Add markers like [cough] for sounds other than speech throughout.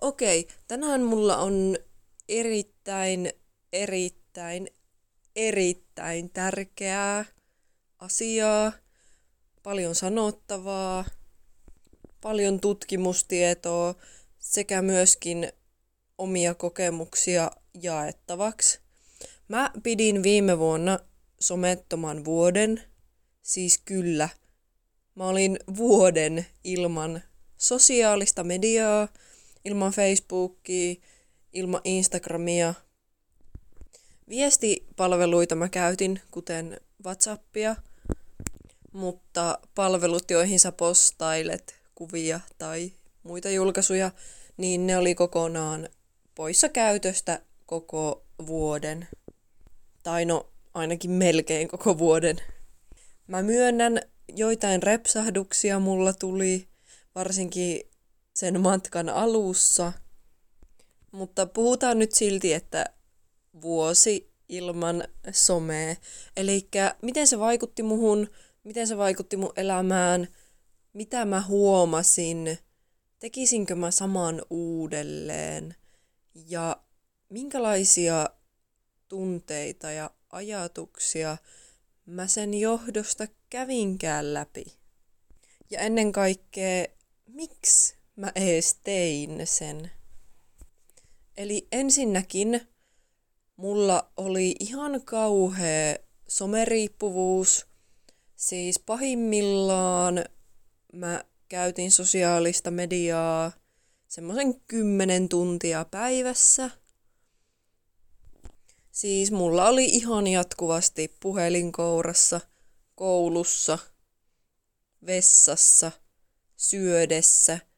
Okei, tänään mulla on erittäin, erittäin, erittäin tärkeää asiaa, paljon sanottavaa, paljon tutkimustietoa sekä myöskin omia kokemuksia jaettavaksi. Mä pidin viime vuonna somettoman vuoden, siis kyllä. Mä olin vuoden ilman sosiaalista mediaa, ilman Facebookia, ilman Instagramia. Viestipalveluita mä käytin, kuten Whatsappia, mutta palvelut, joihin sä postailet kuvia tai muita julkaisuja, niin ne oli kokonaan poissa käytöstä koko vuoden. Tai no, ainakin melkein koko vuoden. Mä myönnän, joitain repsahduksia mulla tuli, varsinkin sen matkan alussa. Mutta puhutaan nyt silti, että vuosi ilman somea. Eli miten se vaikutti muhun, miten se vaikutti mun elämään, mitä mä huomasin, tekisinkö mä saman uudelleen ja minkälaisia tunteita ja ajatuksia mä sen johdosta kävinkään läpi. Ja ennen kaikkea, miksi mä ees tein sen. Eli ensinnäkin mulla oli ihan kauhea someriippuvuus. Siis pahimmillaan mä käytin sosiaalista mediaa semmoisen kymmenen tuntia päivässä. Siis mulla oli ihan jatkuvasti puhelinkourassa, koulussa, vessassa, syödessä –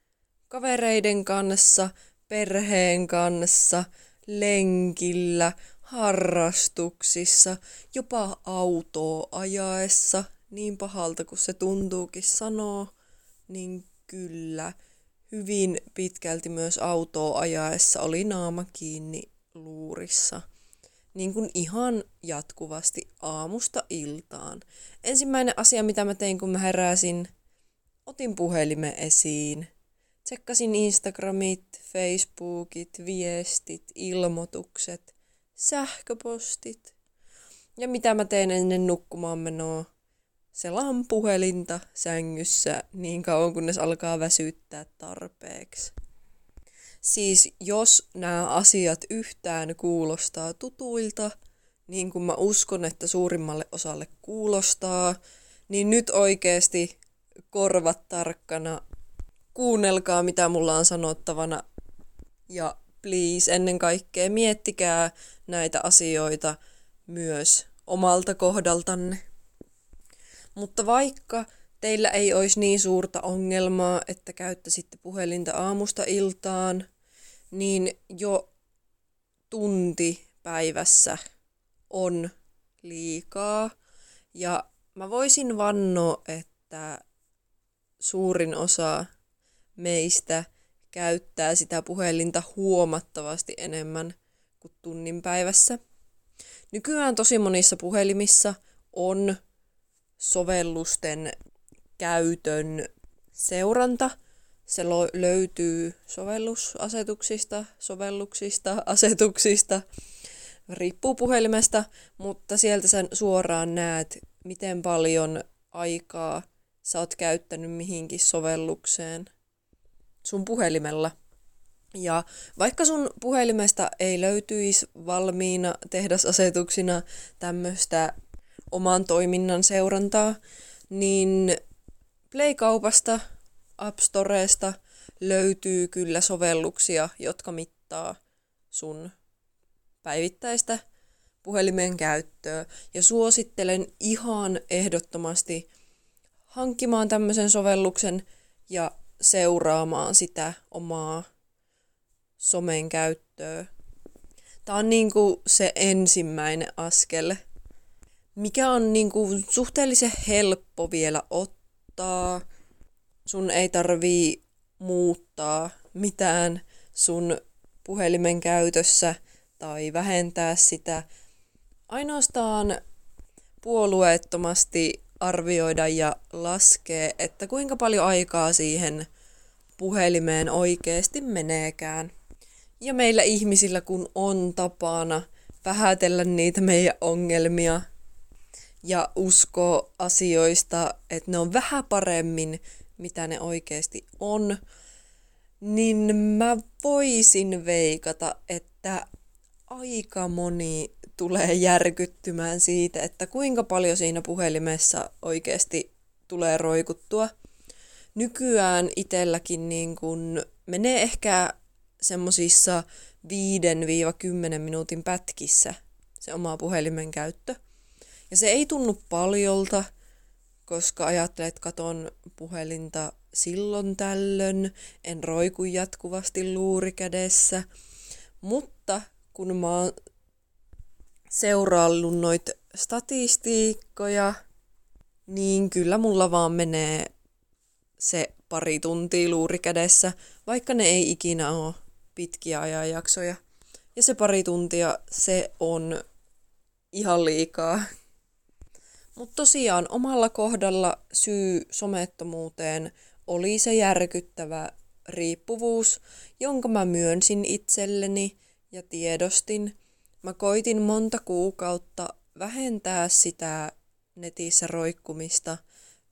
kavereiden kanssa, perheen kanssa, lenkillä, harrastuksissa, jopa autoa ajaessa, niin pahalta kuin se tuntuukin sanoa, niin kyllä, hyvin pitkälti myös autoa ajaessa oli naama kiinni luurissa. Niin kuin ihan jatkuvasti aamusta iltaan. Ensimmäinen asia, mitä mä tein, kun mä heräsin, otin puhelimen esiin Tsekkasin Instagramit, Facebookit, viestit, ilmoitukset, sähköpostit. Ja mitä mä teen ennen nukkumaan menoa? Selaan puhelinta sängyssä niin kauan kunnes alkaa väsyttää tarpeeksi. Siis jos nämä asiat yhtään kuulostaa tutuilta, niin kuin mä uskon, että suurimmalle osalle kuulostaa, niin nyt oikeasti korvat tarkkana kuunnelkaa mitä mulla on sanottavana ja please ennen kaikkea miettikää näitä asioita myös omalta kohdaltanne. Mutta vaikka teillä ei olisi niin suurta ongelmaa, että käyttäisitte puhelinta aamusta iltaan, niin jo tunti päivässä on liikaa. Ja mä voisin vannoa, että suurin osa meistä käyttää sitä puhelinta huomattavasti enemmän kuin tunnin päivässä. Nykyään tosi monissa puhelimissa on sovellusten käytön seuranta. Se lo- löytyy sovellusasetuksista, sovelluksista, [laughs] asetuksista, riippuu puhelimesta, mutta sieltä sen suoraan näet, miten paljon aikaa sä oot käyttänyt mihinkin sovellukseen – sun puhelimella. Ja vaikka sun puhelimesta ei löytyisi valmiina tehdasasetuksina tämmöistä oman toiminnan seurantaa, niin Play-kaupasta, App Storeesta löytyy kyllä sovelluksia, jotka mittaa sun päivittäistä puhelimen käyttöä. Ja suosittelen ihan ehdottomasti hankkimaan tämmöisen sovelluksen ja seuraamaan sitä omaa somen käyttöä. Tämä on niinku se ensimmäinen askel, mikä on niinku suhteellisen helppo vielä ottaa. Sun ei tarvii muuttaa mitään sun puhelimen käytössä tai vähentää sitä. Ainoastaan puolueettomasti arvioida ja laskea, että kuinka paljon aikaa siihen puhelimeen oikeasti meneekään. Ja meillä ihmisillä kun on tapana vähätellä niitä meidän ongelmia ja usko asioista, että ne on vähän paremmin, mitä ne oikeasti on, niin mä voisin veikata, että aika moni tulee järkyttymään siitä, että kuinka paljon siinä puhelimessa oikeasti tulee roikuttua. Nykyään itselläkin niin kun menee ehkä semmosissa 5-10 minuutin pätkissä se oma puhelimen käyttö. Ja se ei tunnu paljolta, koska ajattelet, että katon puhelinta silloin tällöin, en roiku jatkuvasti luuri kädessä. Mutta kun mä oon seuraillut noita statistiikkoja, niin kyllä mulla vaan menee se pari tuntia luuri kädessä, vaikka ne ei ikinä ole pitkiä ajanjaksoja. Ja se pari tuntia, se on ihan liikaa. Mutta tosiaan omalla kohdalla syy somettomuuteen oli se järkyttävä riippuvuus, jonka mä myönsin itselleni ja tiedostin. Mä koitin monta kuukautta vähentää sitä netissä roikkumista,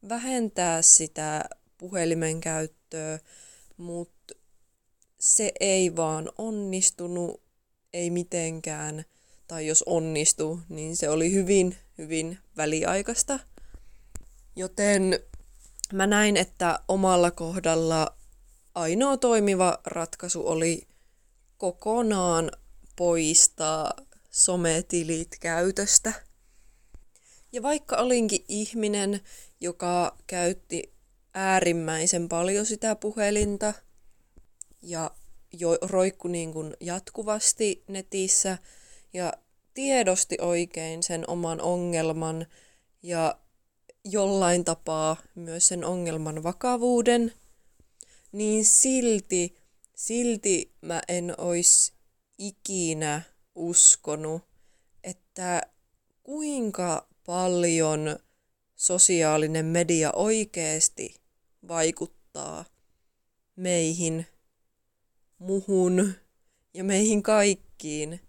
vähentää sitä puhelimen käyttöä, mutta se ei vaan onnistunut, ei mitenkään. Tai jos onnistuu, niin se oli hyvin, hyvin väliaikaista. Joten mä näin, että omalla kohdalla ainoa toimiva ratkaisu oli kokonaan poistaa sometilit käytöstä. Ja vaikka olinkin ihminen, joka käytti äärimmäisen paljon sitä puhelinta ja jo, roikku niin kuin jatkuvasti netissä ja tiedosti oikein sen oman ongelman ja jollain tapaa myös sen ongelman vakavuuden, niin silti, silti mä en olisi ikinä uskonut, että kuinka paljon sosiaalinen media oikeasti vaikuttaa meihin, muhun ja meihin kaikkiin.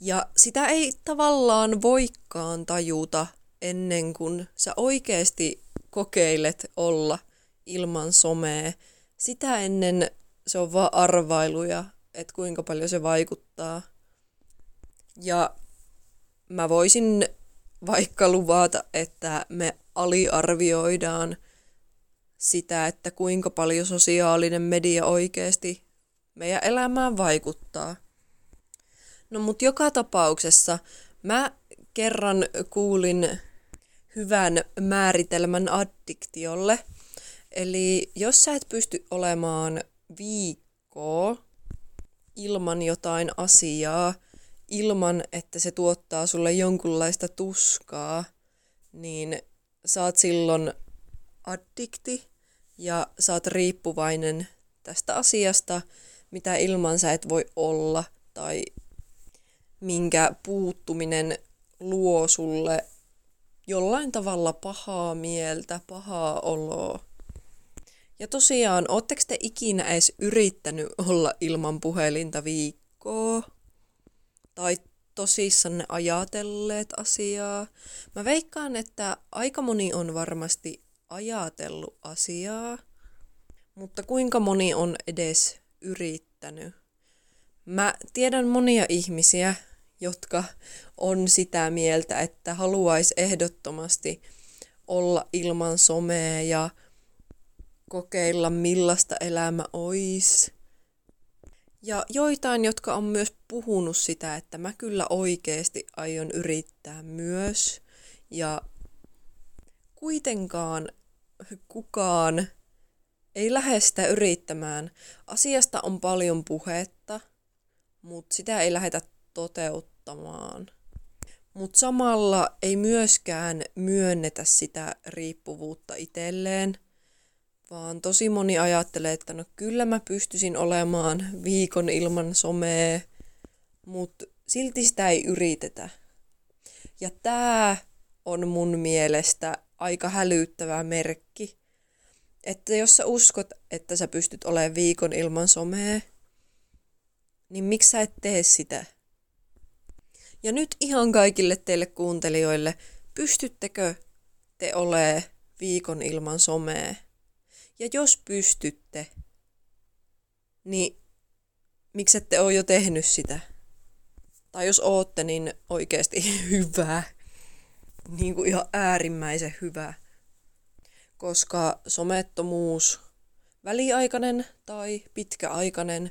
Ja sitä ei tavallaan voikaan tajuta ennen kuin sä oikeasti kokeilet olla ilman somea. Sitä ennen se on vaan arvailuja, että kuinka paljon se vaikuttaa. Ja mä voisin vaikka luvata, että me aliarvioidaan sitä, että kuinka paljon sosiaalinen media oikeasti meidän elämään vaikuttaa. No mut joka tapauksessa mä kerran kuulin hyvän määritelmän addiktiolle. Eli jos sä et pysty olemaan viikkoa ilman jotain asiaa, ilman että se tuottaa sulle jonkunlaista tuskaa, niin saat silloin addikti ja saat riippuvainen tästä asiasta, mitä ilman sä et voi olla tai minkä puuttuminen luo sulle jollain tavalla pahaa mieltä, pahaa oloa. Ja tosiaan, ootteko te ikinä edes yrittänyt olla ilman puhelinta viikkoa? Tai tosissanne ajatelleet asiaa? Mä veikkaan, että aika moni on varmasti ajatellut asiaa, mutta kuinka moni on edes yrittänyt? Mä tiedän monia ihmisiä, jotka on sitä mieltä, että haluaisi ehdottomasti olla ilman somea ja kokeilla millaista elämä olisi. Ja joitain, jotka on myös puhunut sitä, että mä kyllä oikeasti aion yrittää myös. Ja kuitenkaan kukaan ei lähde sitä yrittämään. Asiasta on paljon puhetta, mutta sitä ei lähdetä toteuttamaan. Mutta samalla ei myöskään myönnetä sitä riippuvuutta itselleen, vaan tosi moni ajattelee, että no kyllä mä pystyisin olemaan viikon ilman somea, mutta silti sitä ei yritetä. Ja tämä on mun mielestä aika hälyttävä merkki, Että jos sä uskot, että sä pystyt olemaan viikon ilman somea, niin miksi sä et tee sitä? Ja nyt ihan kaikille teille kuuntelijoille, pystyttekö te olemaan viikon ilman somea? Ja jos pystytte, niin miksi ette ole jo tehnyt sitä? Tai jos ootte, niin oikeasti [laughs] hyvää. Niin kuin ihan äärimmäisen hyvää. Koska somettomuus, väliaikainen tai pitkäaikainen,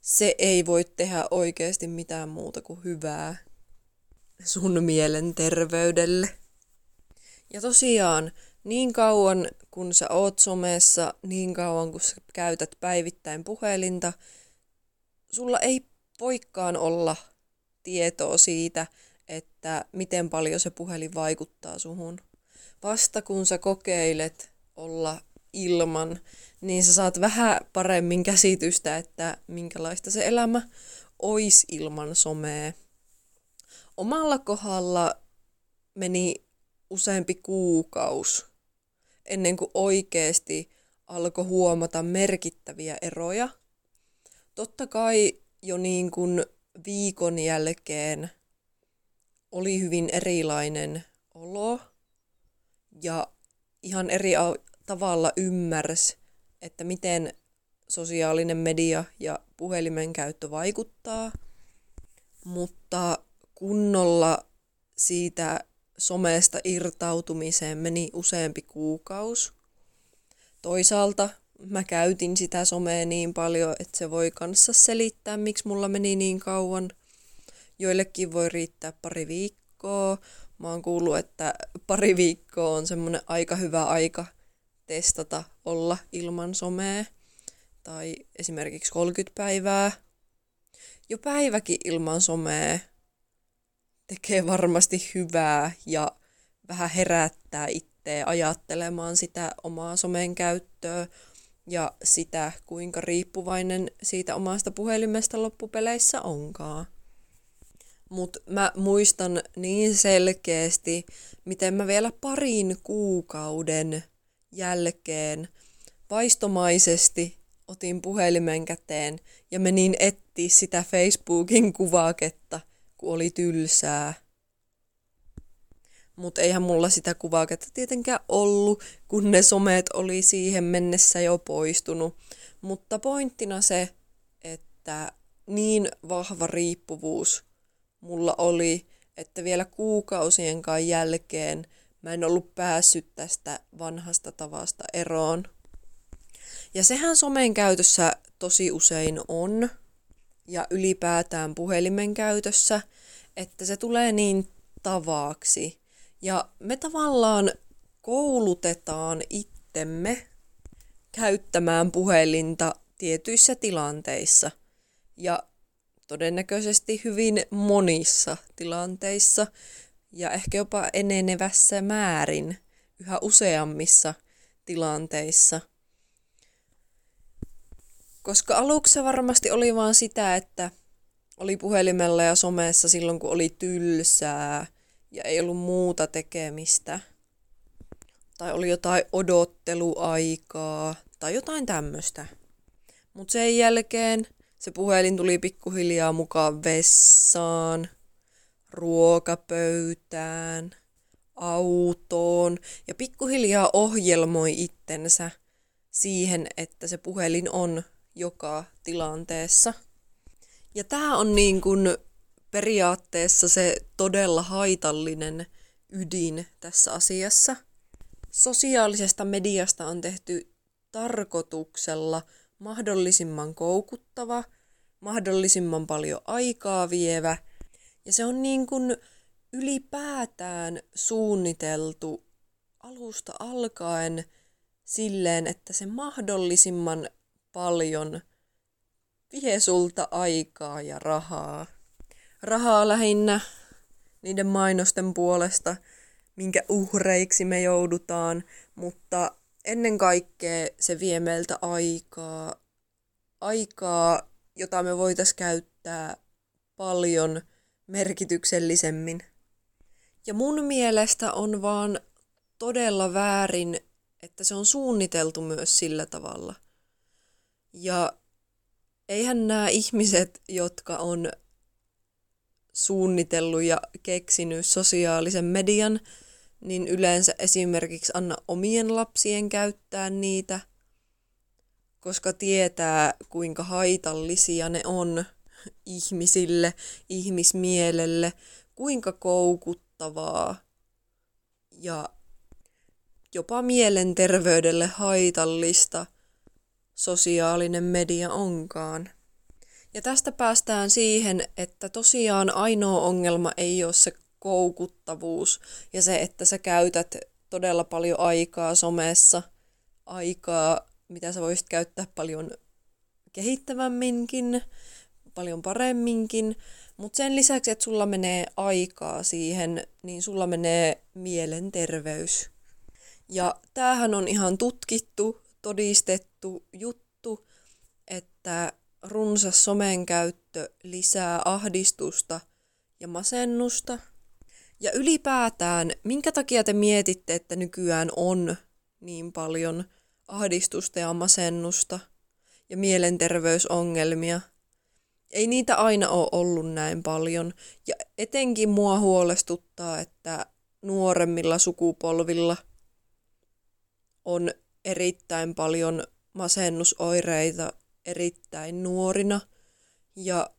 se ei voi tehdä oikeasti mitään muuta kuin hyvää sun mielenterveydelle. Ja tosiaan, niin kauan kun sä oot somessa, niin kauan kun sä käytät päivittäin puhelinta, sulla ei voikaan olla tietoa siitä, että miten paljon se puhelin vaikuttaa suhun. Vasta kun sä kokeilet olla ilman, niin sä saat vähän paremmin käsitystä, että minkälaista se elämä olisi ilman somea. Omalla kohdalla meni useampi kuukaus ennen kuin oikeasti alkoi huomata merkittäviä eroja. Totta kai jo niin kuin viikon jälkeen oli hyvin erilainen olo ja ihan eri tavalla ymmärsi, että miten sosiaalinen media ja puhelimen käyttö vaikuttaa, mutta kunnolla siitä somesta irtautumiseen meni useampi kuukaus. Toisaalta mä käytin sitä somea niin paljon, että se voi kanssa selittää, miksi mulla meni niin kauan. Joillekin voi riittää pari viikkoa. Mä oon kuullut, että pari viikkoa on semmonen aika hyvä aika testata olla ilman somea. Tai esimerkiksi 30 päivää. Jo päiväkin ilman somea tekee varmasti hyvää ja vähän herättää itseä ajattelemaan sitä omaa somen käyttöä ja sitä, kuinka riippuvainen siitä omasta puhelimesta loppupeleissä onkaan. Mutta mä muistan niin selkeästi, miten mä vielä parin kuukauden jälkeen vaistomaisesti otin puhelimen käteen ja menin etsiä sitä Facebookin kuvaketta, kun oli tylsää. Mutta eihän mulla sitä kuvaketta tietenkään ollut, kun ne somet oli siihen mennessä jo poistunut. Mutta pointtina se, että niin vahva riippuvuus mulla oli, että vielä kuukausienkaan jälkeen mä en ollut päässyt tästä vanhasta tavasta eroon. Ja sehän somen käytössä tosi usein on, ja ylipäätään puhelimen käytössä, että se tulee niin tavaksi. Ja me tavallaan koulutetaan itsemme käyttämään puhelinta tietyissä tilanteissa. Ja todennäköisesti hyvin monissa tilanteissa ja ehkä jopa enenevässä määrin yhä useammissa tilanteissa – koska aluksi varmasti oli vaan sitä, että oli puhelimella ja somessa silloin, kun oli tylsää ja ei ollut muuta tekemistä. Tai oli jotain odotteluaikaa tai jotain tämmöistä. Mutta sen jälkeen se puhelin tuli pikkuhiljaa mukaan vessaan, ruokapöytään, autoon ja pikkuhiljaa ohjelmoi itsensä siihen, että se puhelin on joka tilanteessa. Ja tämä on niin kuin periaatteessa se todella haitallinen ydin tässä asiassa. Sosiaalisesta mediasta on tehty tarkoituksella mahdollisimman koukuttava, mahdollisimman paljon aikaa vievä, ja se on niin kuin ülipäätään suunniteltu alusta alkaen silleen, että se mahdollisimman paljon vie sulta aikaa ja rahaa. Rahaa lähinnä niiden mainosten puolesta, minkä uhreiksi me joudutaan, mutta ennen kaikkea se vie meiltä aikaa, aikaa, jota me voitaisiin käyttää paljon merkityksellisemmin. Ja mun mielestä on vaan todella väärin että se on suunniteltu myös sillä tavalla. Ja eihän nämä ihmiset, jotka on suunnitellut ja keksinyt sosiaalisen median, niin yleensä esimerkiksi anna omien lapsien käyttää niitä, koska tietää, kuinka haitallisia ne on ihmisille, ihmismielelle, kuinka koukuttavaa ja jopa mielenterveydelle haitallista sosiaalinen media onkaan. Ja tästä päästään siihen, että tosiaan ainoa ongelma ei ole se koukuttavuus ja se, että sä käytät todella paljon aikaa somessa, aikaa, mitä sä voisit käyttää paljon kehittävämminkin, paljon paremminkin, mutta sen lisäksi, että sulla menee aikaa siihen, niin sulla menee mielenterveys. Ja tämähän on ihan tutkittu, todistettu juttu, että runsas somen käyttö lisää ahdistusta ja masennusta. Ja ylipäätään, minkä takia te mietitte, että nykyään on niin paljon ahdistusta ja masennusta ja mielenterveysongelmia? Ei niitä aina ole ollut näin paljon. Ja etenkin mua huolestuttaa, että nuoremmilla sukupolvilla on erittäin paljon masennusoireita erittäin nuorina. Ja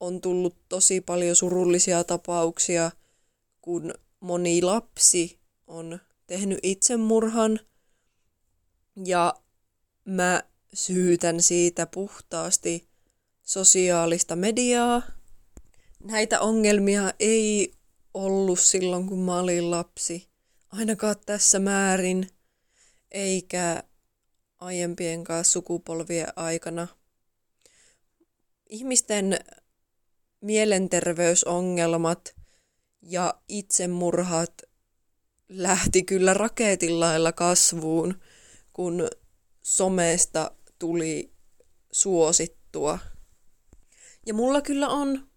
on tullut tosi paljon surullisia tapauksia, kun moni lapsi on tehnyt itsemurhan. Ja mä syytän siitä puhtaasti sosiaalista mediaa. Näitä ongelmia ei ollut silloin, kun mä olin lapsi, ainakaan tässä määrin, eikä aiempien kanssa sukupolvien aikana. Ihmisten mielenterveysongelmat ja itsemurhat lähti kyllä raketillailla kasvuun, kun somesta tuli suosittua. Ja mulla kyllä on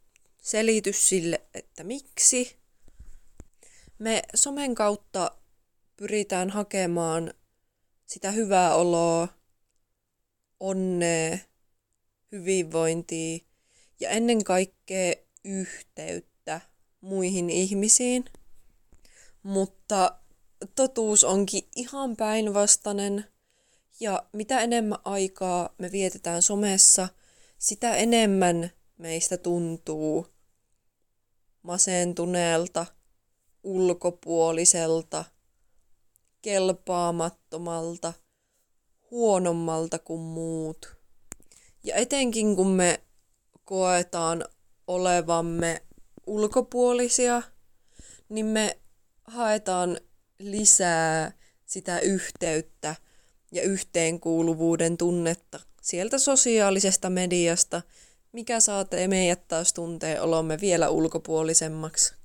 selitys sille, että miksi. Me somen kautta pyritään hakemaan sitä hyvää oloa, onnea, hyvinvointia ja ennen kaikkea yhteyttä muihin ihmisiin. Mutta totuus onkin ihan päinvastainen. Ja mitä enemmän aikaa me vietetään somessa, sitä enemmän meistä tuntuu masentuneelta, ulkopuoliselta – kelpaamattomalta, huonommalta kuin muut. Ja etenkin kun me koetaan olevamme ulkopuolisia, niin me haetaan lisää sitä yhteyttä ja yhteenkuuluvuuden tunnetta sieltä sosiaalisesta mediasta, mikä saa meidät taas tuntee olomme vielä ulkopuolisemmaksi.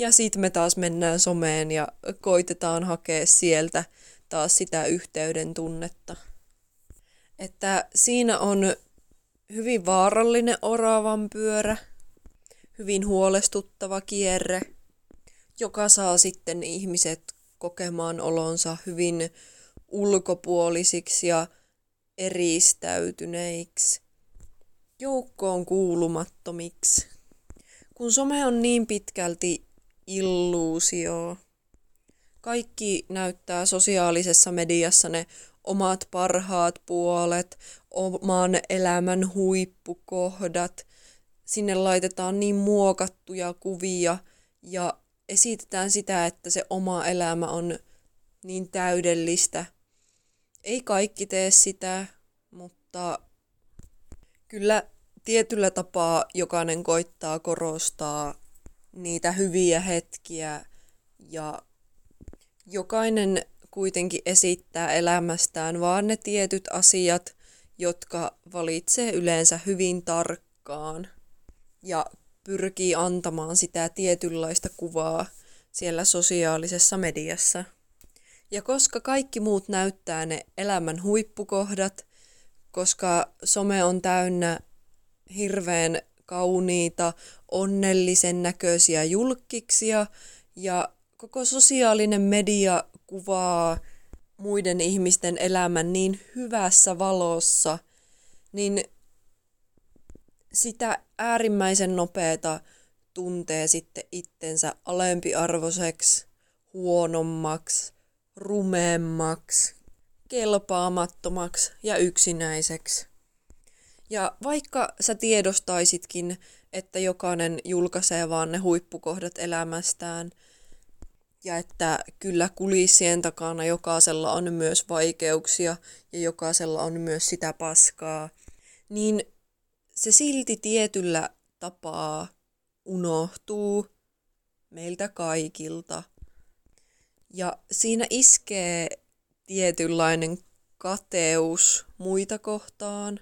Ja sitten me taas mennään someen ja koitetaan hakea sieltä taas sitä yhteyden tunnetta. Että siinä on hyvin vaarallinen oravan pyörä, hyvin huolestuttava kierre, joka saa sitten ihmiset kokemaan olonsa hyvin ulkopuolisiksi ja eristäytyneiksi, joukkoon kuulumattomiksi. Kun some on niin pitkälti illuusio. Kaikki näyttää sosiaalisessa mediassa ne omat parhaat puolet, oman elämän huippukohdat. Sinne laitetaan niin muokattuja kuvia ja esitetään sitä, että se oma elämä on niin täydellistä. Ei kaikki tee sitä, mutta kyllä tietyllä tapaa jokainen koittaa korostaa niitä hyviä hetkiä ja jokainen kuitenkin esittää elämästään vaan ne tietyt asiat, jotka valitsee yleensä hyvin tarkkaan ja pyrkii antamaan sitä tietynlaista kuvaa siellä sosiaalisessa mediassa. Ja koska kaikki muut näyttää ne elämän huippukohdat, koska some on täynnä hirveän kauniita, onnellisen näköisiä julkkiksia ja koko sosiaalinen media kuvaa muiden ihmisten elämän niin hyvässä valossa, niin sitä äärimmäisen nopeata tuntee sitten itsensä alempiarvoiseksi, huonommaksi, rumeemmaksi, kelpaamattomaksi ja yksinäiseksi. Ja vaikka sä tiedostaisitkin, että jokainen julkaisee vaan ne huippukohdat elämästään, ja että kyllä kulissien takana jokaisella on myös vaikeuksia ja jokaisella on myös sitä paskaa, niin se silti tietyllä tapaa unohtuu meiltä kaikilta. Ja siinä iskee tietynlainen kateus muita kohtaan.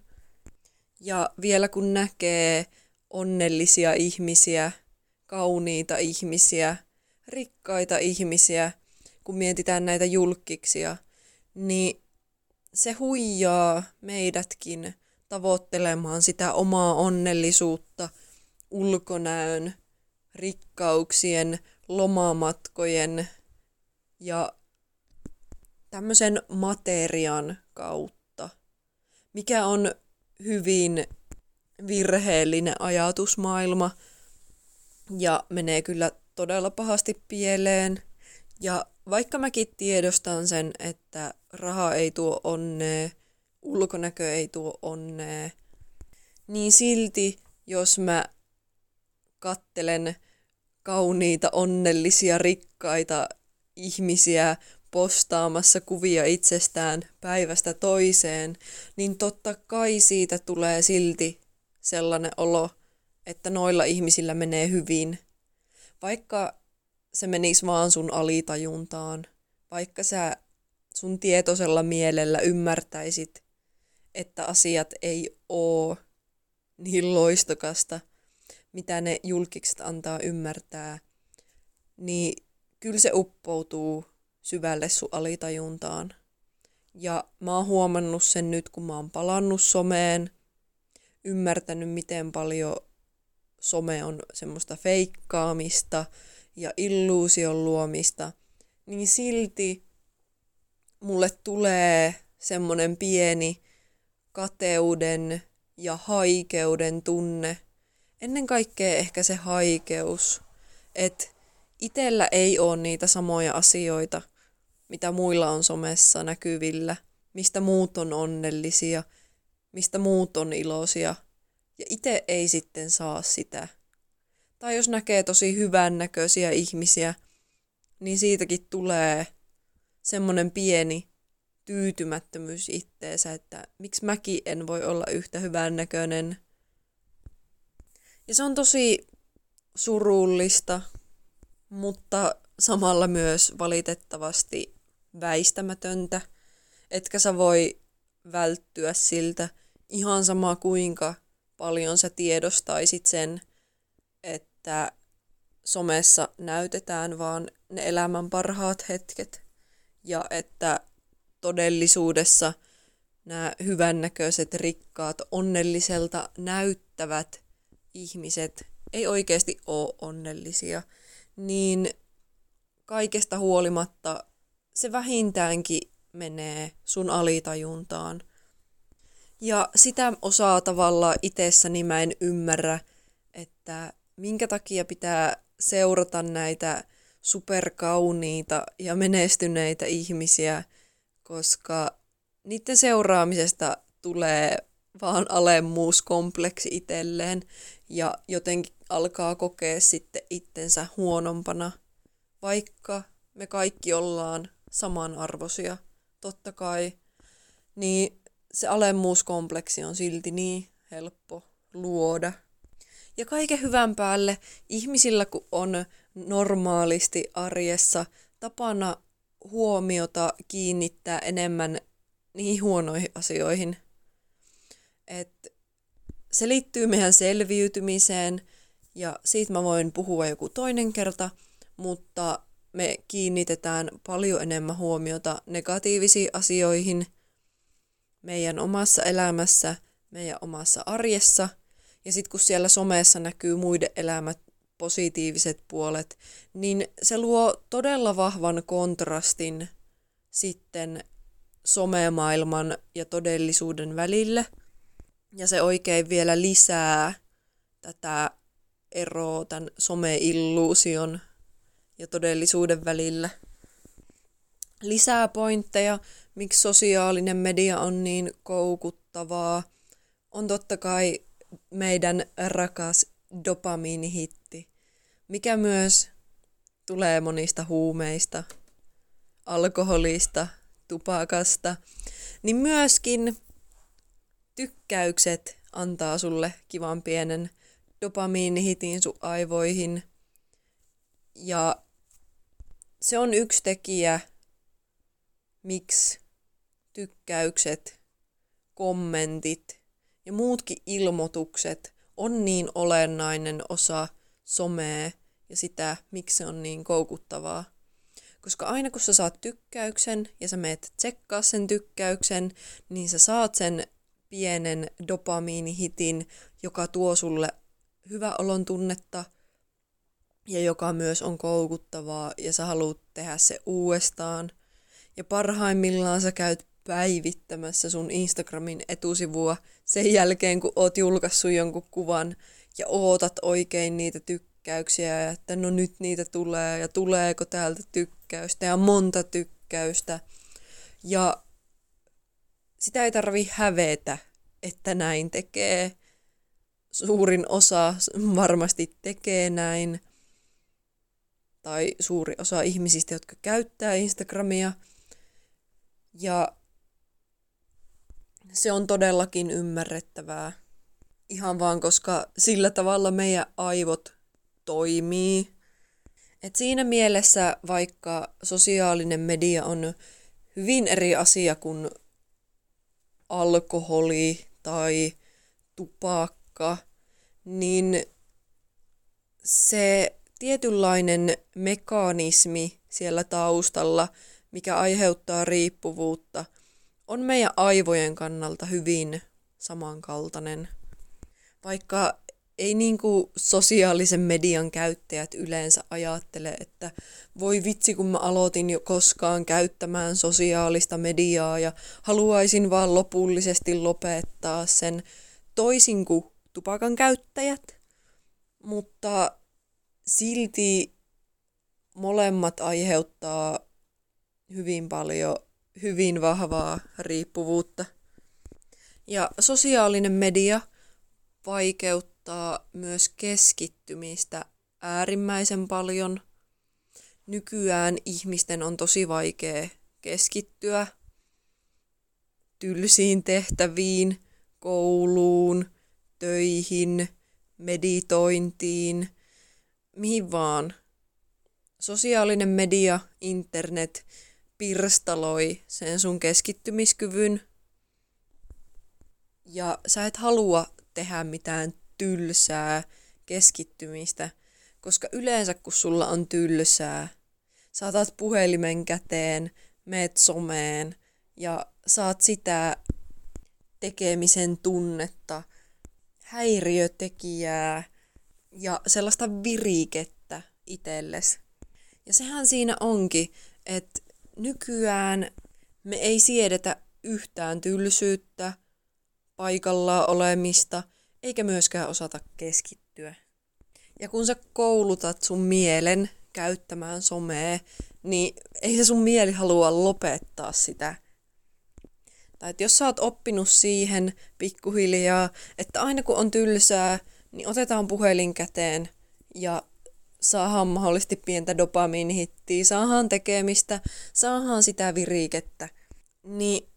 Ja vielä kun näkee onnellisia ihmisiä, kauniita ihmisiä, rikkaita ihmisiä, kun mietitään näitä julkkiksia, niin se huijaa meidätkin tavoittelemaan sitä omaa onnellisuutta ulkonäön, rikkauksien, lomamatkojen ja tämmöisen materian kautta, mikä on hyvin virheellinen ajatusmaailma ja menee kyllä todella pahasti pieleen. Ja vaikka mäkin tiedostan sen, että raha ei tuo onnea, ulkonäkö ei tuo onnea, niin silti jos mä kattelen kauniita, onnellisia, rikkaita ihmisiä postaamassa kuvia itsestään päivästä toiseen, niin totta kai siitä tulee silti sellainen olo, että noilla ihmisillä menee hyvin. Vaikka se menisi vaan sun alitajuntaan, vaikka sä sun tietoisella mielellä ymmärtäisit, että asiat ei oo niin loistokasta, mitä ne julkikset antaa ymmärtää, niin kyllä se uppoutuu syvälle sun alitajuntaan. Ja mä oon huomannut sen nyt, kun mä oon palannut someen, ymmärtänyt, miten paljon some on semmoista feikkaamista ja illuusion luomista, niin silti mulle tulee semmoinen pieni kateuden ja haikeuden tunne. Ennen kaikkea ehkä se haikeus, että itellä ei ole niitä samoja asioita, mitä muilla on somessa näkyvillä, mistä muut on onnellisia, mistä muut on iloisia, ja itse ei sitten saa sitä. Tai jos näkee tosi hyvännäköisiä ihmisiä, niin siitäkin tulee semmoinen pieni tyytymättömyys itteensä, että miksi mäkin en voi olla yhtä hyvännäköinen. Ja se on tosi surullista, mutta samalla myös valitettavasti väistämätöntä, etkä sä voi välttyä siltä ihan sama kuinka paljon sä tiedostaisit sen, että somessa näytetään vaan ne elämän parhaat hetket. Ja että todellisuudessa nämä hyvännäköiset, rikkaat, onnelliselta näyttävät ihmiset ei oikeasti ole onnellisia, niin kaikesta huolimatta se vähintäänkin menee sun alitajuntaan. Ja sitä osaa tavalla itsessäni mä en ymmärrä, että minkä takia pitää seurata näitä superkauniita ja menestyneitä ihmisiä, koska niiden seuraamisesta tulee vaan alemmuuskompleksi itselleen ja jotenkin alkaa kokea sitten itsensä huonompana, vaikka me kaikki ollaan samanarvoisia, totta kai, niin se alemmuuskompleksi on silti niin helppo luoda. Ja kaiken hyvän päälle ihmisillä, kun on normaalisti arjessa tapana huomiota kiinnittää enemmän niihin huonoihin asioihin. Et se liittyy meidän selviytymiseen ja siitä mä voin puhua joku toinen kerta, mutta me kiinnitetään paljon enemmän huomiota negatiivisiin asioihin meidän omassa elämässä, meidän omassa arjessa. Ja sitten kun siellä somessa näkyy muiden elämät, positiiviset puolet, niin se luo todella vahvan kontrastin sitten somemaailman ja todellisuuden välille. Ja se oikein vielä lisää tätä eroa tämän someilluusion ja todellisuuden välillä. Lisää pointteja, miksi sosiaalinen media on niin koukuttavaa, on totta kai meidän rakas dopamiinihitti, mikä myös tulee monista huumeista, alkoholista, tupakasta, niin myöskin tykkäykset antaa sulle kivan pienen dopamiinihitin sun aivoihin. Ja se on yksi tekijä, miksi tykkäykset, kommentit ja muutkin ilmoitukset on niin olennainen osa somea ja sitä, miksi se on niin koukuttavaa. Koska aina kun sä saat tykkäyksen ja sä meet tsekkaa sen tykkäyksen, niin sä saat sen pienen dopamiinihitin, joka tuo sulle hyvä olon tunnetta ja joka myös on koukuttavaa ja sä haluat tehdä se uudestaan. Ja parhaimmillaan sä käyt päivittämässä sun Instagramin etusivua sen jälkeen, kun oot julkaissut jonkun kuvan ja ootat oikein niitä tykkäyksiä ja että no nyt niitä tulee ja tuleeko täältä tykkäystä ja monta tykkäystä. Ja sitä ei tarvi hävetä, että näin tekee. Suurin osa varmasti tekee näin. Tai suuri osa ihmisistä, jotka käyttää Instagramia. Ja se on todellakin ymmärrettävää. Ihan vaan koska sillä tavalla meidän aivot toimii. Et siinä mielessä vaikka sosiaalinen media on hyvin eri asia kuin alkoholi tai tupakka, niin se tietynlainen mekanismi siellä taustalla, mikä aiheuttaa riippuvuutta, on meidän aivojen kannalta hyvin samankaltainen. Vaikka ei niin kuin sosiaalisen median käyttäjät yleensä ajattele, että voi vitsi kun mä aloitin jo koskaan käyttämään sosiaalista mediaa ja haluaisin vaan lopullisesti lopettaa sen toisin kuin tupakan käyttäjät. Mutta silti molemmat aiheuttaa hyvin paljon hyvin vahvaa riippuvuutta. Ja sosiaalinen media vaikeuttaa myös keskittymistä äärimmäisen paljon. Nykyään ihmisten on tosi vaikea keskittyä tylsiin tehtäviin, kouluun, töihin, meditointiin, mihin vaan. Sosiaalinen media, internet pirstaloi sen sun keskittymiskyvyn ja sä et halua tehdä mitään tylsää keskittymistä, koska yleensä kun sulla on tylsää, saatat puhelimen käteen, meet someen ja saat sitä tekemisen tunnetta, häiriötekijää ja sellaista virikettä itsellesi. Ja sehän siinä onkin, että nykyään me ei siedetä yhtään tylsyyttä, paikallaan olemista, eikä myöskään osata keskittyä. Ja kun sä koulutat sun mielen käyttämään somea, niin ei se sun mieli halua lopettaa sitä. Tai että jos sä oot oppinut siihen pikkuhiljaa, että aina kun on tylsää, niin otetaan puhelin käteen ja saadaan mahdollisesti pientä dopamiinihittiä, saadaan tekemistä, saadaan sitä virikettä, niin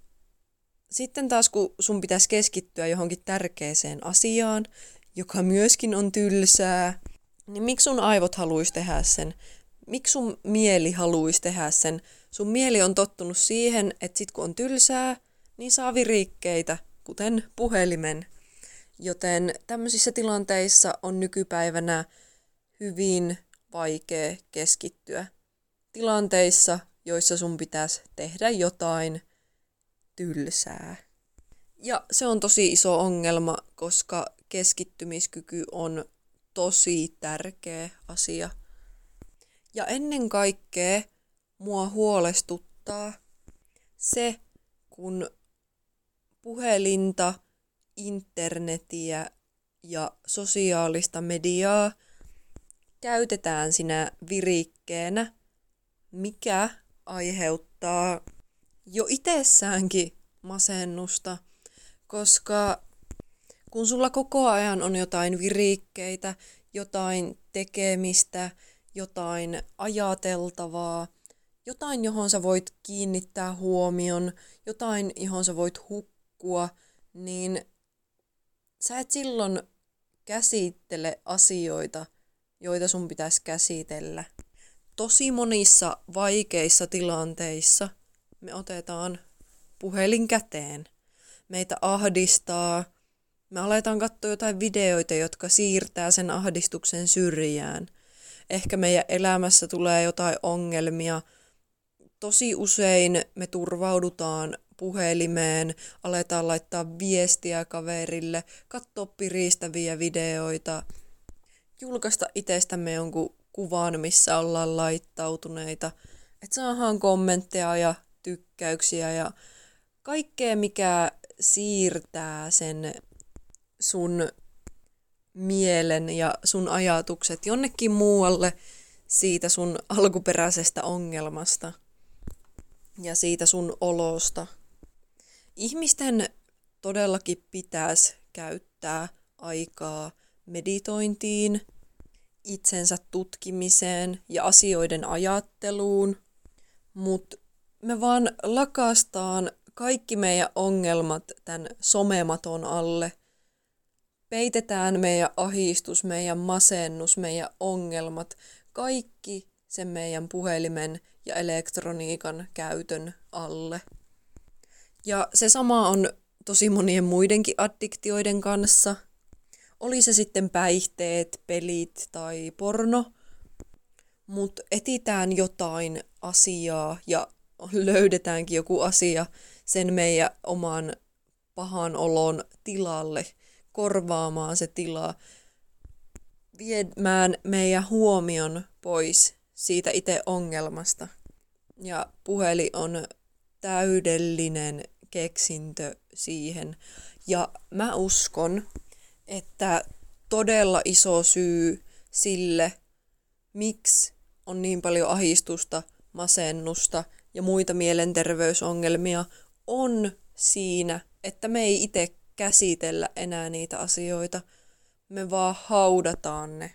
sitten taas kun sun pitäisi keskittyä johonkin tärkeeseen asiaan, joka myöskin on tylsää, niin miksi sun aivot haluaisi tehdä sen? Miksi sun mieli haluaisi tehdä sen? Sun mieli on tottunut siihen, että sit kun on tylsää, niin saa virikkeitä, kuten puhelimen. Joten tämmöisissä tilanteissa on nykypäivänä hyvin vaikea keskittyä. Tilanteissa, joissa sun pitäisi tehdä jotain tylsää. Ja se on tosi iso ongelma, koska keskittymiskyky on tosi tärkeä asia. Ja ennen kaikkea mua huolestuttaa, se, kun puhelinta, internetiä ja sosiaalista mediaa käytetään sinä virikkeenä, mikä aiheuttaa jo itsessäänkin masennusta, koska kun sulla koko ajan on jotain virikkeitä, jotain tekemistä, jotain ajateltavaa, jotain, johon sä voit kiinnittää huomion, jotain, johon sä voit hukkua, niin sä et silloin käsittele asioita, joita sun pitäisi käsitellä. Tosi monissa vaikeissa tilanteissa me otetaan puhelin käteen. Meitä ahdistaa, me aletaan katsoa jotain videoita, jotka siirtää sen ahdistuksen syrjään. Ehkä meidän elämässä tulee jotain ongelmia. Tosi usein me turvaudutaan puhelimeen, aletaan laittaa viestiä kaverille, katsoa piristäviä videoita, julkaista itsestämme jonkun kuvan, missä ollaan laittautuneita, että saadaan kommentteja ja tykkäyksiä ja kaikkea, mikä siirtää sen sun mielen ja sun ajatukset jonnekin muualle siitä sun alkuperäisestä ongelmasta ja siitä sun olosta. Ihmisten todellakin pitäisi käyttää aikaa meditointiin, itsensä tutkimiseen ja asioiden ajatteluun, mutta me vaan lakastaan kaikki meidän ongelmat tämän somematon alle. Peitetään meidän ahistus, meidän masennus, meidän ongelmat, kaikki sen meidän puhelimen ja elektroniikan käytön alle. Ja se sama on tosi monien muidenkin addiktioiden kanssa. Oli se sitten päihteet, pelit tai porno, mutta etitään jotain asiaa ja löydetäänkin joku asia sen meidän oman pahan olon tilalle, korvaamaan se tila, viemään meidän huomion pois siitä itse ongelmasta. Ja puheli on täydellinen keksintö siihen. Ja mä uskon, että todella iso syy sille, miksi on niin paljon ahistusta, masennusta ja muita mielenterveysongelmia, on siinä, että me ei itse käsitellä enää niitä asioita. Me vaan haudataan ne.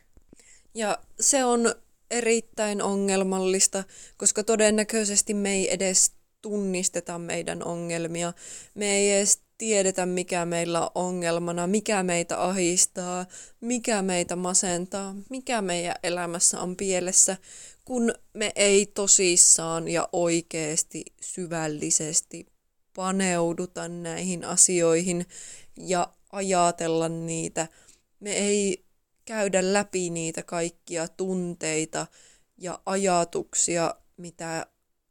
Ja se on erittäin ongelmallista, koska todennäköisesti me ei edes tunnisteta meidän ongelmia. Me ei edes tiedetä, mikä meillä on ongelmana, mikä meitä ahistaa, mikä meitä masentaa, mikä meidän elämässä on pielessä, kun me ei tosissaan ja oikeasti syvällisesti paneuduta näihin asioihin ja ajatella niitä. Me ei käydä läpi niitä kaikkia tunteita ja ajatuksia, mitä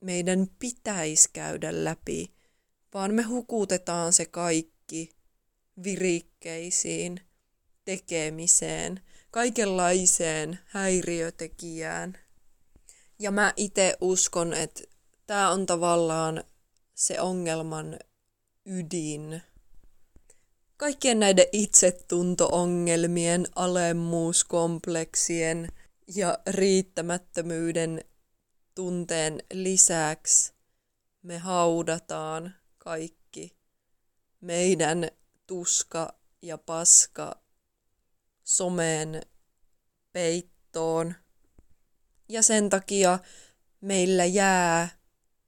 meidän pitäisi käydä läpi, vaan me hukutetaan se kaikki virikkeisiin, tekemiseen, kaikenlaiseen häiriötekijään. Ja mä itse uskon, että tämä on tavallaan se ongelman ydin. Kaikkien näiden itsetunto-ongelmien, alemmuuskompleksien ja riittämättömyyden tunteen lisäksi me haudataan kaikki meidän tuska ja paska someen peittoon. Ja sen takia meillä jää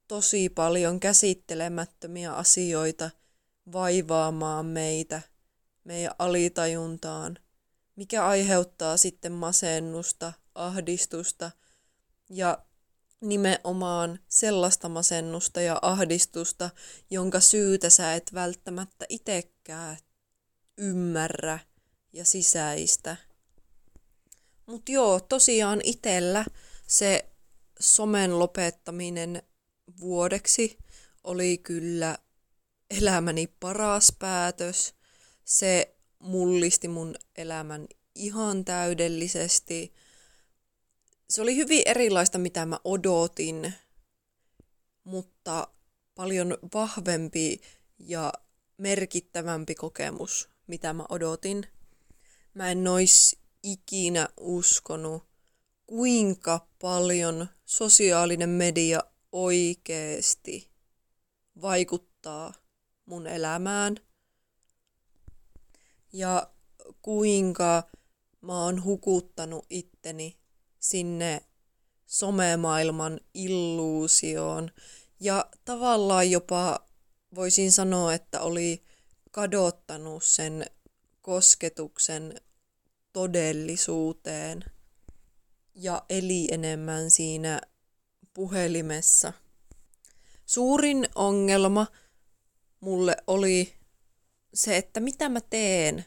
tosi paljon käsittelemättömiä asioita vaivaamaan meitä, meidän alitajuntaan, mikä aiheuttaa sitten masennusta, ahdistusta ja nimenomaan sellaista masennusta ja ahdistusta, jonka syytä sä et välttämättä itekään ymmärrä ja sisäistä. Mutta joo, tosiaan itellä se somen lopettaminen vuodeksi oli kyllä elämäni paras päätös. Se mullisti mun elämän ihan täydellisesti. Se oli hyvin erilaista, mitä mä odotin, mutta paljon vahvempi ja merkittävämpi kokemus, mitä mä odotin. Mä en ois ikinä uskonut, kuinka paljon sosiaalinen media oikeesti vaikuttaa mun elämään. Ja kuinka mä oon hukuttanut itteni sinne somemaailman illuusioon. Ja tavallaan jopa voisin sanoa, että oli kadottanut sen kosketuksen todellisuuteen ja eli enemmän siinä puhelimessa. Suurin ongelma mulle oli se, että mitä mä teen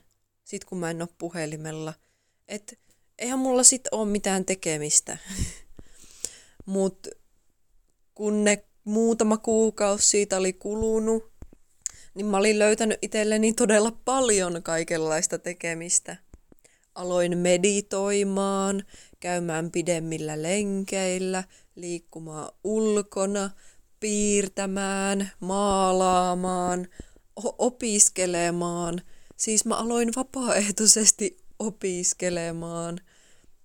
sit kun mä en ole puhelimella. Et eihän mulla sit ole mitään tekemistä. [laughs] Mut kun ne muutama kuukausi siitä oli kulunut, niin mä olin löytänyt itselleni todella paljon kaikenlaista tekemistä. Aloin meditoimaan, käymään pidemmillä lenkeillä, liikkumaan ulkona, piirtämään, maalaamaan, opiskelemaan. Siis mä aloin vapaaehtoisesti opiskelemaan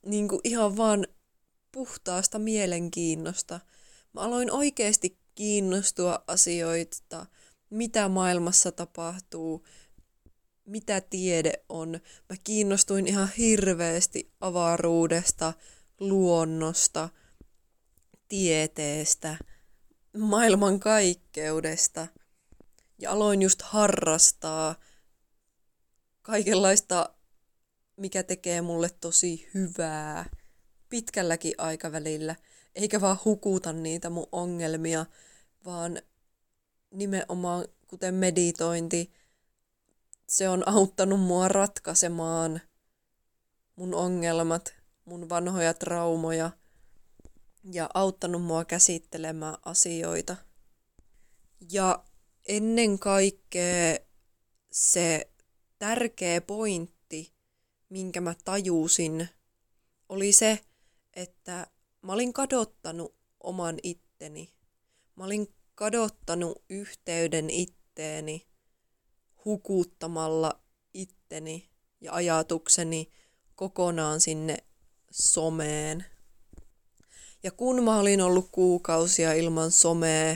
niin kuin ihan vaan puhtaasta mielenkiinnosta. Mä aloin oikeasti kiinnostua asioita, mitä maailmassa tapahtuu, mitä tiede on. Mä kiinnostuin ihan hirveästi avaruudesta, luonnosta, tieteestä, maailman kaikkeudesta. Ja aloin just harrastaa kaikenlaista, mikä tekee mulle tosi hyvää pitkälläkin aikavälillä. Eikä vaan hukuta niitä mun ongelmia, vaan nimenomaan kuten meditointi, se on auttanut mua ratkaisemaan mun ongelmat, mun vanhoja traumoja ja auttanut mua käsittelemään asioita. Ja ennen kaikkea se tärkeä pointti, minkä mä tajusin, oli se, että mä olin kadottanut oman itteni. Mä olin kadottanut yhteyden itteeni hukuttamalla itteni ja ajatukseni kokonaan sinne someen. Ja kun mä olin ollut kuukausia ilman somea,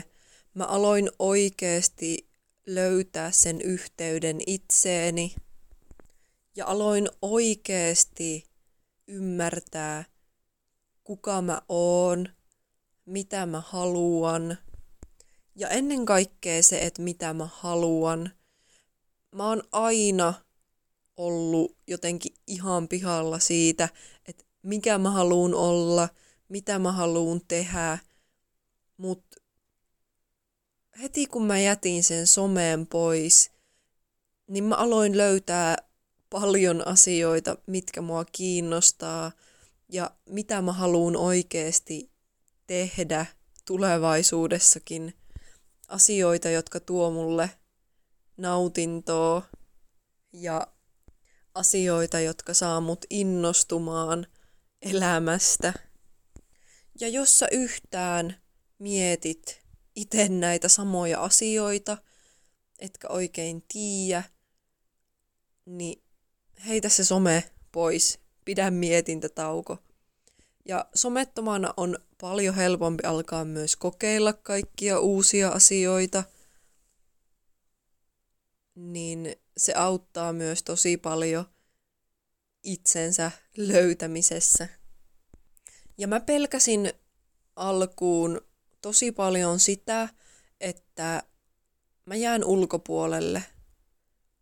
mä aloin oikeasti löytää sen yhteyden itseeni ja aloin oikeasti ymmärtää, kuka mä oon, mitä mä haluan ja ennen kaikkea se, että mitä mä haluan. Mä oon aina ollut jotenkin ihan pihalla siitä, että mikä mä haluan olla, mitä mä haluan tehdä, mutta heti kun mä jätin sen someen pois, niin mä aloin löytää paljon asioita, mitkä mua kiinnostaa ja mitä mä haluan oikeasti tehdä tulevaisuudessakin. Asioita, jotka tuo mulle nautintoa ja asioita, jotka saa mut innostumaan elämästä. Ja jos sä yhtään mietit itse näitä samoja asioita, etkä oikein tiedä, niin heitä se some pois, pidä mietintätauko. Ja somettomana on paljon helpompi alkaa myös kokeilla kaikkia uusia asioita, niin se auttaa myös tosi paljon itsensä löytämisessä. Ja mä pelkäsin alkuun tosi paljon sitä, että mä jään ulkopuolelle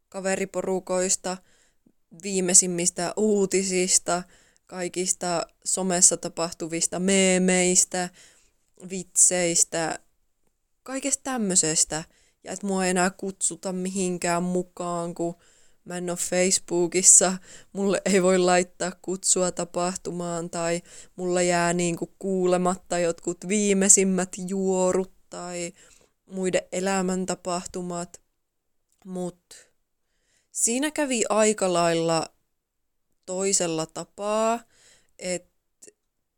kaveriporukoista, viimeisimmistä uutisista, kaikista somessa tapahtuvista meemeistä, vitseistä, kaikesta tämmöisestä. Ja että mua ei enää kutsuta mihinkään mukaan, kun mä en ole Facebookissa, mulle ei voi laittaa kutsua tapahtumaan tai mulla jää niinku kuulematta jotkut viimeisimmät juorut tai muiden elämäntapahtumat. Mut siinä kävi aika lailla toisella tapaa, että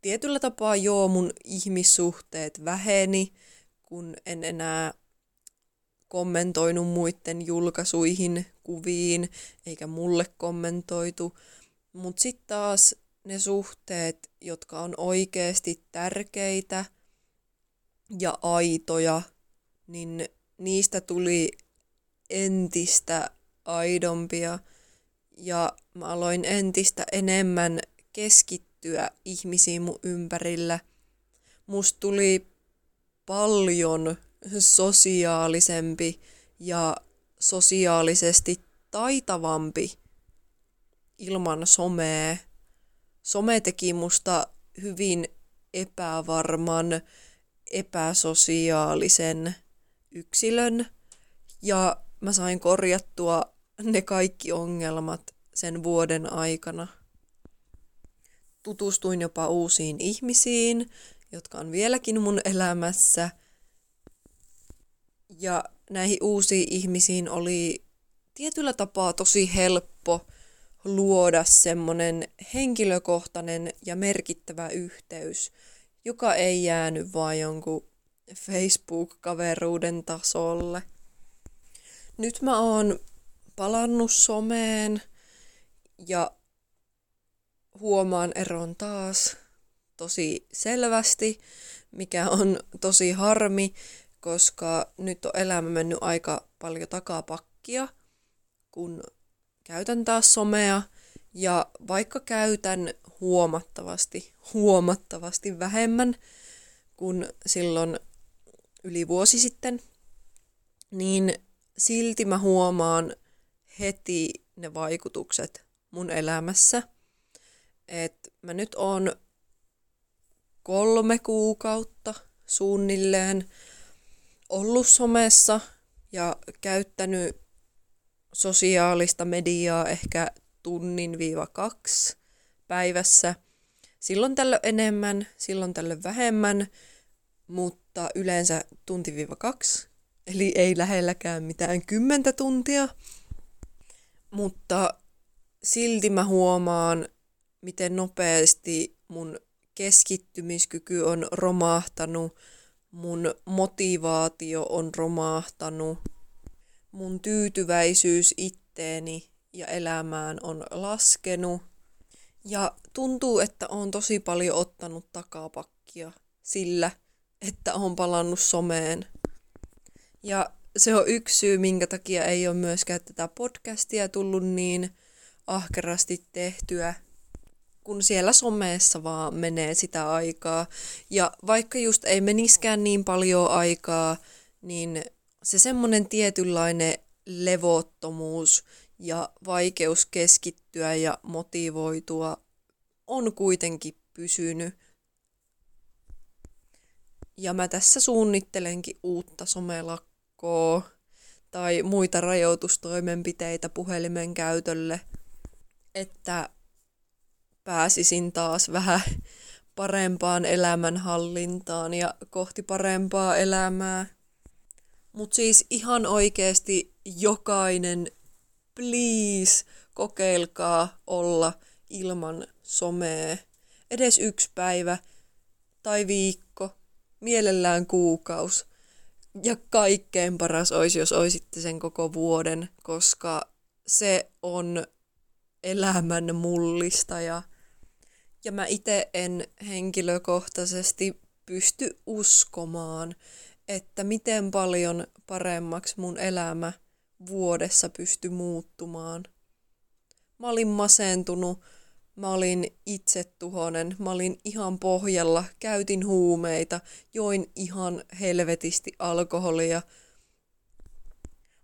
tietyllä tapaa joo mun ihmissuhteet väheni, kun en enää kommentoinut muiden julkaisuihin, kuviin, eikä mulle kommentoitu. Mutta sitten taas ne suhteet, jotka on oikeasti tärkeitä ja aitoja, niin niistä tuli entistä aidompia ja mä aloin entistä enemmän keskittyä ihmisiin mun ympärillä. Musta tuli paljon sosiaalisempi ja sosiaalisesti taitavampi ilman somea. Some teki musta hyvin epävarman, epäsosiaalisen yksilön ja mä sain korjattua ne kaikki ongelmat sen vuoden aikana. Tutustuin jopa uusiin ihmisiin, jotka on vieläkin mun elämässä. Ja näihin uusiin ihmisiin oli tietyllä tapaa tosi helppo luoda semmonen henkilökohtainen ja merkittävä yhteys, joka ei jäänyt vain jonkun Facebook-kaveruuden tasolle. Nyt mä oon palannut someen ja huomaan eron taas tosi selvästi, mikä on tosi harmi, koska nyt on elämä mennyt aika paljon takapakkia, kun käytän taas somea. Ja vaikka käytän huomattavasti, huomattavasti vähemmän kuin silloin yli vuosi sitten, niin silti mä huomaan heti ne vaikutukset mun elämässä. Et mä nyt oon kolme kuukautta suunnilleen ollut somessa ja käyttänyt sosiaalista mediaa ehkä tunnin viiva kaksi päivässä. Silloin tällöin enemmän, silloin tällöin vähemmän, mutta yleensä tunti-kaksi, eli ei lähelläkään mitään kymmentä tuntia. Mutta silti mä huomaan, miten nopeasti mun keskittymiskyky on romahtanut, mun motivaatio on romahtanut, mun tyytyväisyys itteeni ja elämään on laskenut. Ja tuntuu, että on tosi paljon ottanut takapakkia sillä, että on palannut someen. Ja se on yksi syy, minkä takia ei ole myöskään tätä podcastia tullut niin ahkerasti tehtyä, kun siellä someessa vaan menee sitä aikaa. Ja vaikka just ei meniskään niin paljon aikaa, niin se semmoinen tietynlainen levottomuus ja vaikeus keskittyä ja motivoitua on kuitenkin pysynyt. Ja mä tässä suunnittelenkin uutta somelakkoa tai muita rajoitustoimenpiteitä puhelimen käytölle, että pääsisin taas vähän parempaan elämänhallintaan ja kohti parempaa elämää. Mutta siis ihan oikeasti jokainen, please, kokeilkaa olla ilman somea. Edes yksi päivä tai viikko, mielellään kuukaus. Ja kaikkein paras olisi, jos olisitte sen koko vuoden, koska se on elämän mullistaja. Ja mä itse en henkilökohtaisesti pysty uskomaan, että miten paljon paremmaksi mun elämä vuodessa pystyi muuttumaan. Mä olin masentunut, mä olin itsetuhonen, mä olin ihan pohjalla, käytin huumeita, join ihan helvetisti alkoholia.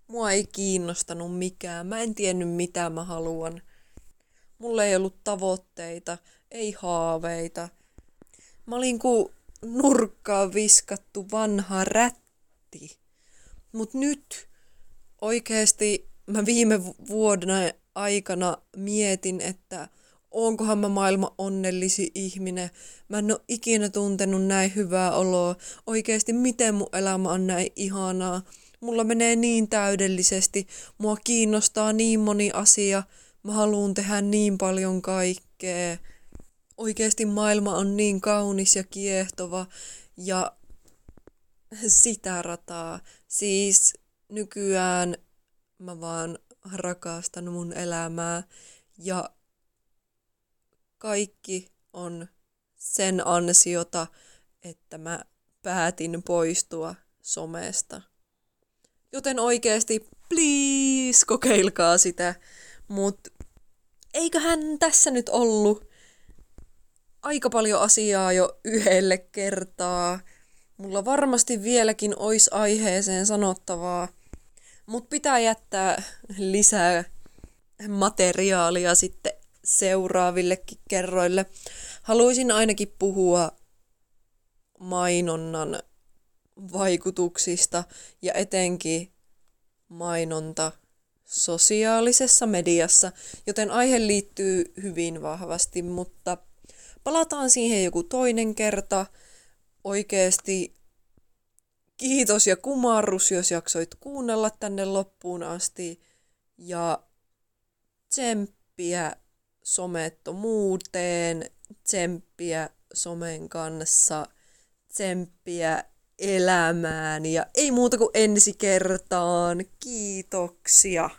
Mua ei kiinnostanut mikään, mä en tiennyt mitä mä haluan. Mulla ei ollut tavoitteita, ei haaveita. Mä olin kuin nurkkaan viskattu vanha rätti. Mut nyt oikeesti mä viime vuodena aikana mietin, että onkohan mä maailman onnellisi ihminen. Mä en oo ikinä tuntenut näin hyvää oloa. Oikeesti miten mun elämä on näin ihanaa. Mulla menee niin täydellisesti. Mua kiinnostaa niin moni asia. Mä haluan tehdä niin paljon kaikkea oikeasti maailma on niin kaunis ja kiehtova ja sitä rataa. Siis nykyään mä vaan rakastan mun elämää ja kaikki on sen ansiota, että mä päätin poistua somesta. Joten oikeasti, please, kokeilkaa sitä. Mut eiköhän tässä nyt ollut aika paljon asiaa jo yhdelle kertaa. Mulla varmasti vieläkin ois aiheeseen sanottavaa, mutta pitää jättää lisää materiaalia sitten seuraavillekin kerroille. Haluaisin ainakin puhua mainonnan vaikutuksista ja etenkin mainonta sosiaalisessa mediassa, joten aihe liittyy hyvin vahvasti, mutta palataan siihen joku toinen kerta. Oikeesti kiitos ja kumarrus, jos jaksoit kuunnella tänne loppuun asti. Ja tsemppiä somettomuuteen, tsemppiä somen kanssa, tsemppiä elämään ja ei muuta kuin ensi kertaan. Kiitoksia.